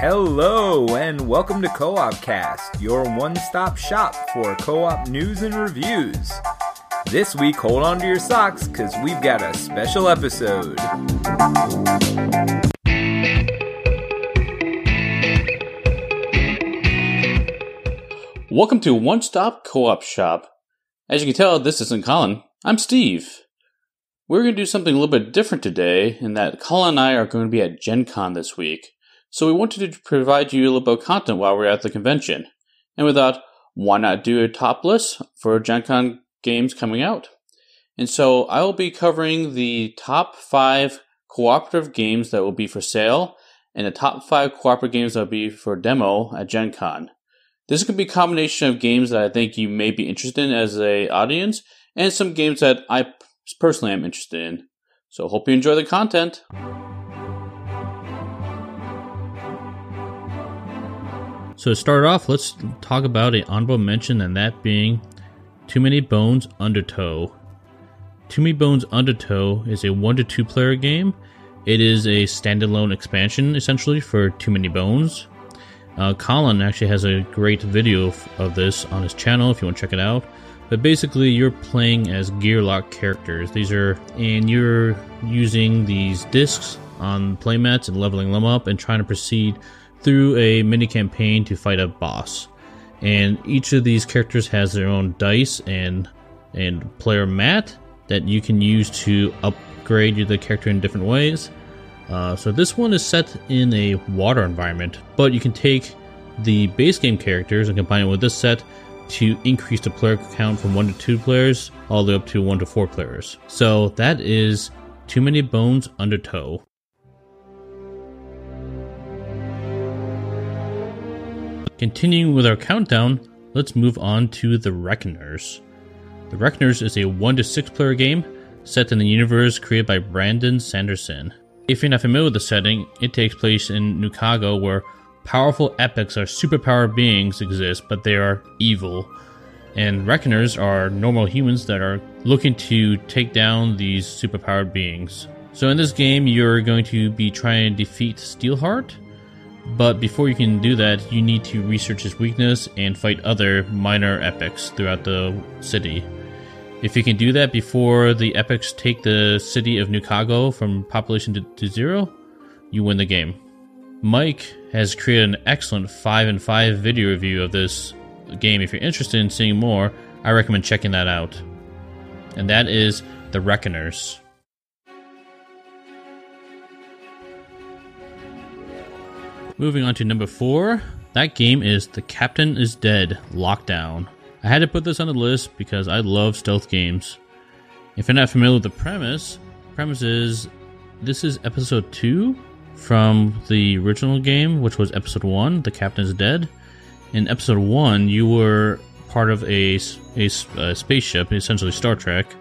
Hello, and welcome to Co op Cast, your one stop shop for co op news and reviews. This week, hold on to your socks because we've got a special episode. Welcome to One Stop Co op Shop. As you can tell, this isn't Colin. I'm Steve. We're going to do something a little bit different today, in that Colin and I are going to be at Gen Con this week. So we wanted to provide you a little bit of content while we're at the convention. And we thought, why not do a top list for Gen Con games coming out? And so I will be covering the top five cooperative games that will be for sale and the top five cooperative games that will be for demo at Gen Con. This could be a combination of games that I think you may be interested in as a audience, and some games that I personally am interested in. So hope you enjoy the content. So to start off, let's talk about an honorable mention, and that being Too Many Bones Undertow. Too Many Bones Undertow is a one to two player game. It is a standalone expansion essentially for Too Many Bones. Uh, Colin actually has a great video of, this on his channel if you want to check it out. But basically, you're playing as Gearloc characters. These are, and you're using these discs on playmats and leveling them up and trying to proceed through a mini campaign to fight a boss. And each of these characters has their own dice and and player mat that you can use to upgrade the character in different ways. Uh, so this one is set in a water environment, but you can take the base game characters and combine it with this set to increase the player count from one to two players all the way up to one to four players. So that is Too Many Bones Under Undertow. Continuing with our countdown, let's move on to The Reckoners. The Reckoners is a 1 to 6 player game set in the universe created by Brandon Sanderson. If you're not familiar with the setting, it takes place in Newcago where powerful epics or superpowered beings exist, but they are evil. And Reckoners are normal humans that are looking to take down these superpowered beings. So in this game, you're going to be trying to defeat Steelheart, but before you can do that, you need to research his weakness and fight other minor epics throughout the city. If you can do that before the epics take the city of Newcago from population to, to zero, you win the game. Mike has created an excellent 5 and 5 video review of this game. If you're interested in seeing more, I recommend checking that out. And that is The Reckoners. Moving on to number 4, that game is The Captain is Dead Lockdown. I had to put this on the list because I love stealth games. If you're not familiar with the premise, premise is this is episode 2 from the original game, which was episode 1, The Captain is Dead. In episode 1, you were part of a, a, a spaceship, essentially Star Trek,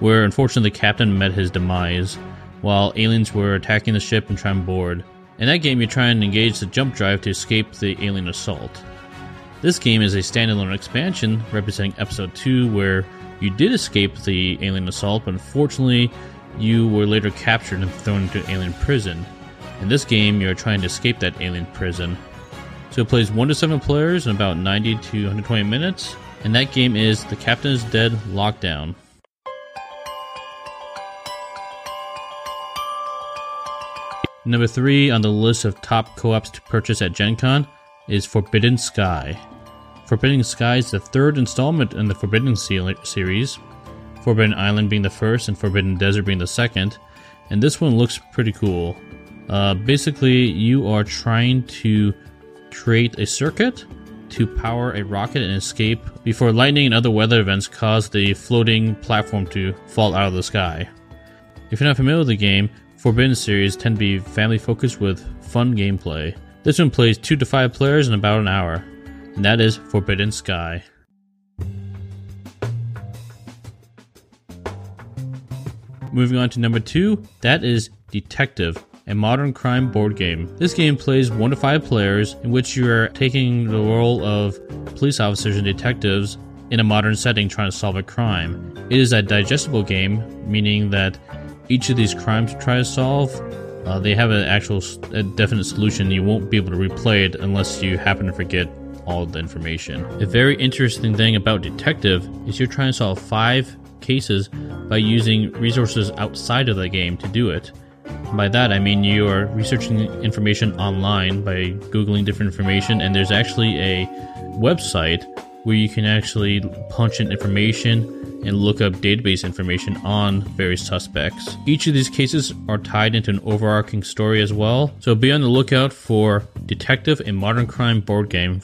where unfortunately the captain met his demise while aliens were attacking the ship and trying to board. In that game, you try and engage the jump drive to escape the alien assault. This game is a standalone expansion representing Episode 2, where you did escape the alien assault, but unfortunately, you were later captured and thrown into alien prison. In this game, you're trying to escape that alien prison. So it plays 1 to 7 players in about 90 to 120 minutes, and that game is The Captain is Dead Lockdown. Number 3 on the list of top co ops to purchase at Gen Con is Forbidden Sky. Forbidden Sky is the third installment in the Forbidden series, Forbidden Island being the first and Forbidden Desert being the second, and this one looks pretty cool. Uh, basically, you are trying to create a circuit to power a rocket and escape before lightning and other weather events cause the floating platform to fall out of the sky. If you're not familiar with the game, Forbidden series tend to be family focused with fun gameplay. This one plays 2 to 5 players in about an hour, and that is Forbidden Sky. Moving on to number 2, that is Detective, a modern crime board game. This game plays 1 to 5 players in which you are taking the role of police officers and detectives in a modern setting trying to solve a crime. It is a digestible game, meaning that each of these crimes to try to solve uh, they have an actual a definite solution. You won't be able to replay it unless you happen to forget all the information. A very interesting thing about Detective is you're trying to solve five cases by using resources outside of the game to do it. By that, I mean you are researching information online by Googling different information, and there's actually a website where you can actually punch in information and look up database information on various suspects. Each of these cases are tied into an overarching story as well, so be on the lookout for Detective a Modern Crime board game.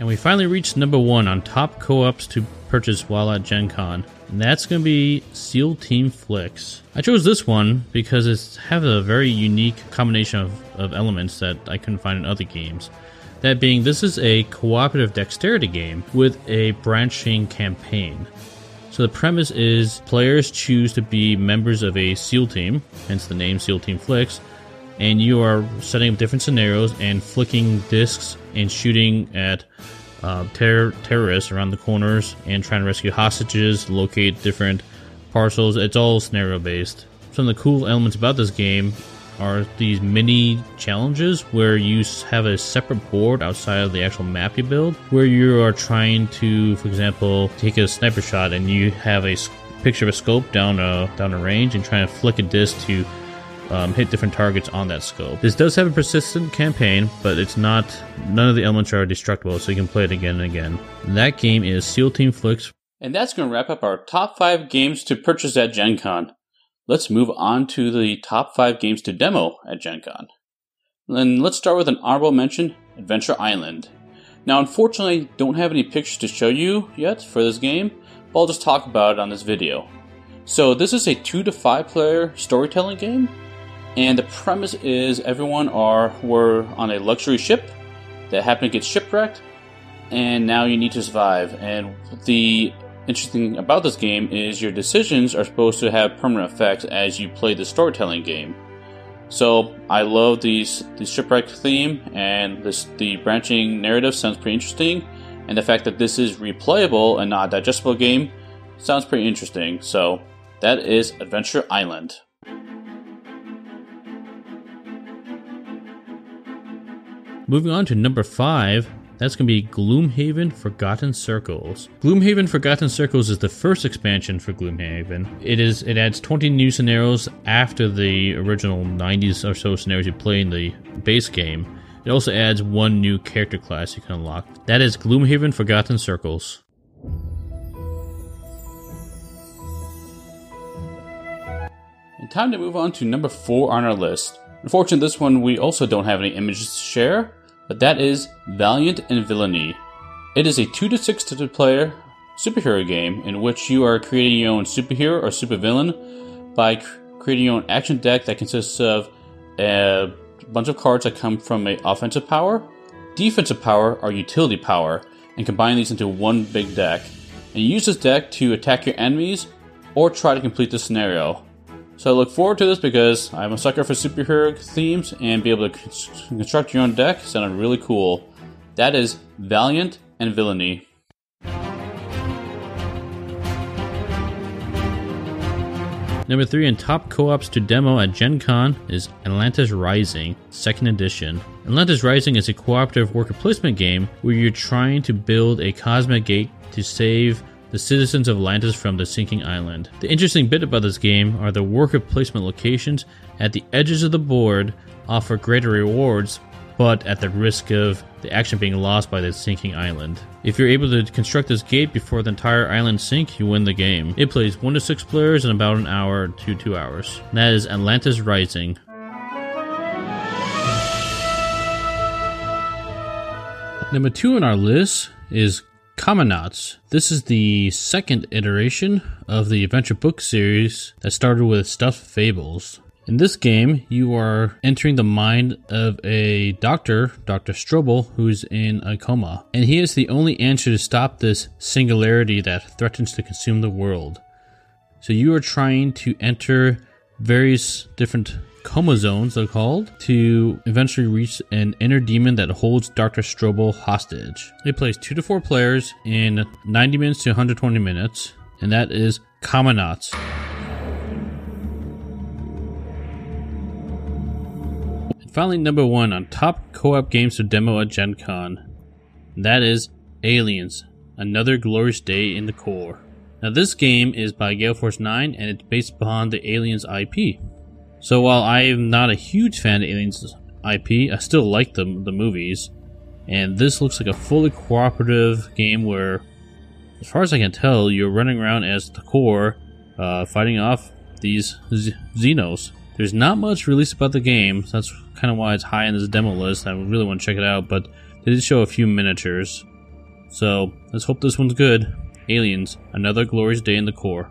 And we finally reached number one on top co ops to purchase while at Gen Con and that's going to be SEAL Team Flix. I chose this one because it has a very unique combination of, of elements that I couldn't find in other games. That being, this is a cooperative dexterity game with a branching campaign. So the premise is players choose to be members of a SEAL team, hence the name SEAL Team Flix, and you are setting up different scenarios and flicking discs and shooting at uh, ter- terrorists around the corners and trying to rescue hostages, locate different parcels. It's all scenario based. Some of the cool elements about this game are these mini challenges where you have a separate board outside of the actual map you build, where you are trying to, for example, take a sniper shot and you have a picture of a scope down a down a range and trying to flick a disc to um, hit different targets on that scope. This does have a persistent campaign, but it's not. None of the elements are destructible, so you can play it again and again. And that game is SEAL Team Flix. And that's going to wrap up our top five games to purchase at Gen Con. Let's move on to the top five games to demo at Gen Con. And let's start with an honorable mention Adventure Island. Now, unfortunately, I don't have any pictures to show you yet for this game, but I'll just talk about it on this video. So, this is a 2 to 5 player storytelling game and the premise is everyone are were on a luxury ship that happened to get shipwrecked, and now you need to survive. And the interesting about this game is your decisions are supposed to have permanent effects as you play the storytelling game. So I love these the shipwreck theme and this the branching narrative sounds pretty interesting, and the fact that this is replayable and not a digestible game sounds pretty interesting. So that is Adventure Island. Moving on to number five, that's going to be Gloomhaven Forgotten Circles. Gloomhaven Forgotten Circles is the first expansion for Gloomhaven. It is it adds 20 new scenarios after the original 90s or so scenarios you play in the base game. It also adds one new character class you can unlock. That is Gloomhaven Forgotten Circles. And time to move on to number 4 on our list. Unfortunately, this one we also don't have any images to share, but that is Valiant and Villainy. It is a 2 to 6 to player superhero game in which you are creating your own superhero or supervillain by creating your own action deck that consists of a bunch of cards that come from an offensive power, defensive power, or utility power, and combine these into one big deck. And use this deck to attack your enemies or try to complete the scenario. So I look forward to this because I'm a sucker for superhero themes and be able to construct your own deck sounded really cool. That is Valiant and Villainy. Number three in top co-ops to demo at Gen Con is Atlantis Rising, second edition. Atlantis Rising is a cooperative worker placement game where you're trying to build a cosmic gate to save the citizens of Atlantis from the sinking island. The interesting bit about this game are the worker placement locations at the edges of the board offer greater rewards, but at the risk of the action being lost by the sinking island. If you're able to construct this gate before the entire island sink, you win the game. It plays 1 to 6 players in about an hour to 2 hours. And that is Atlantis Rising. Number 2 on our list is Comanauts. This is the second iteration of the adventure book series that started with Stuffed Fables. In this game, you are entering the mind of a doctor, Dr. Strobel, who's in a coma. And he is the only answer to stop this singularity that threatens to consume the world. So you are trying to enter various different coma zones, they're called, to eventually reach an inner demon that holds Dr. Strobel hostage. It plays two to four players in 90 minutes to 120 minutes, and that is Comanauts. And finally, number one on top co op games to demo at Gen Con. That is Aliens Another Glorious Day in the Corps. Now, this game is by Gale Force 9 and it's based upon the Aliens IP. So, while I am not a huge fan of Aliens IP, I still like the, the movies. And this looks like a fully cooperative game where, as far as I can tell, you're running around as the Corps, uh, fighting off these Z- Xenos. There's not much released about the game, so that's kind of why it's high on this demo list. I really want to check it out, but they did show a few miniatures. So let's hope this one's good. Aliens, another glorious day in the Corps.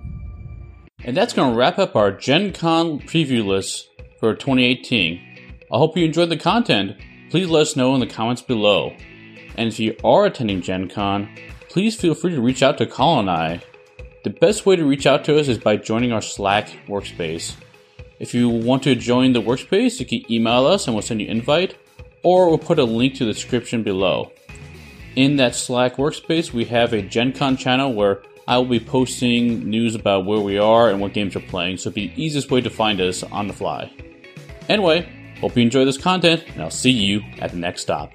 And that's going to wrap up our Gen Con preview list for 2018. I hope you enjoyed the content. Please let us know in the comments below. And if you are attending Gen Con, please feel free to reach out to Colin and I. The best way to reach out to us is by joining our Slack workspace. If you want to join the workspace, you can email us and we'll send you an invite, or we'll put a link to the description below. In that Slack workspace, we have a Gen Con channel where I will be posting news about where we are and what games we're playing, so it'll be the easiest way to find us on the fly. Anyway, hope you enjoy this content, and I'll see you at the next stop.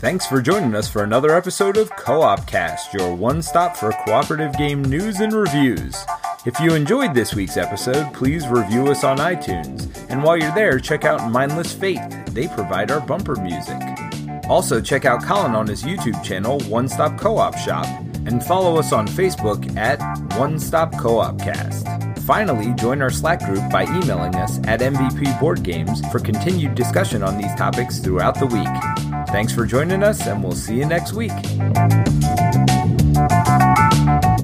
Thanks for joining us for another episode of Co op Cast, your one stop for cooperative game news and reviews. If you enjoyed this week's episode, please review us on iTunes. And while you're there, check out Mindless Fate. They provide our bumper music. Also, check out Colin on his YouTube channel, One Stop Co op Shop, and follow us on Facebook at One Stop Co op Cast. Finally, join our Slack group by emailing us at MVP Board Games for continued discussion on these topics throughout the week. Thanks for joining us, and we'll see you next week.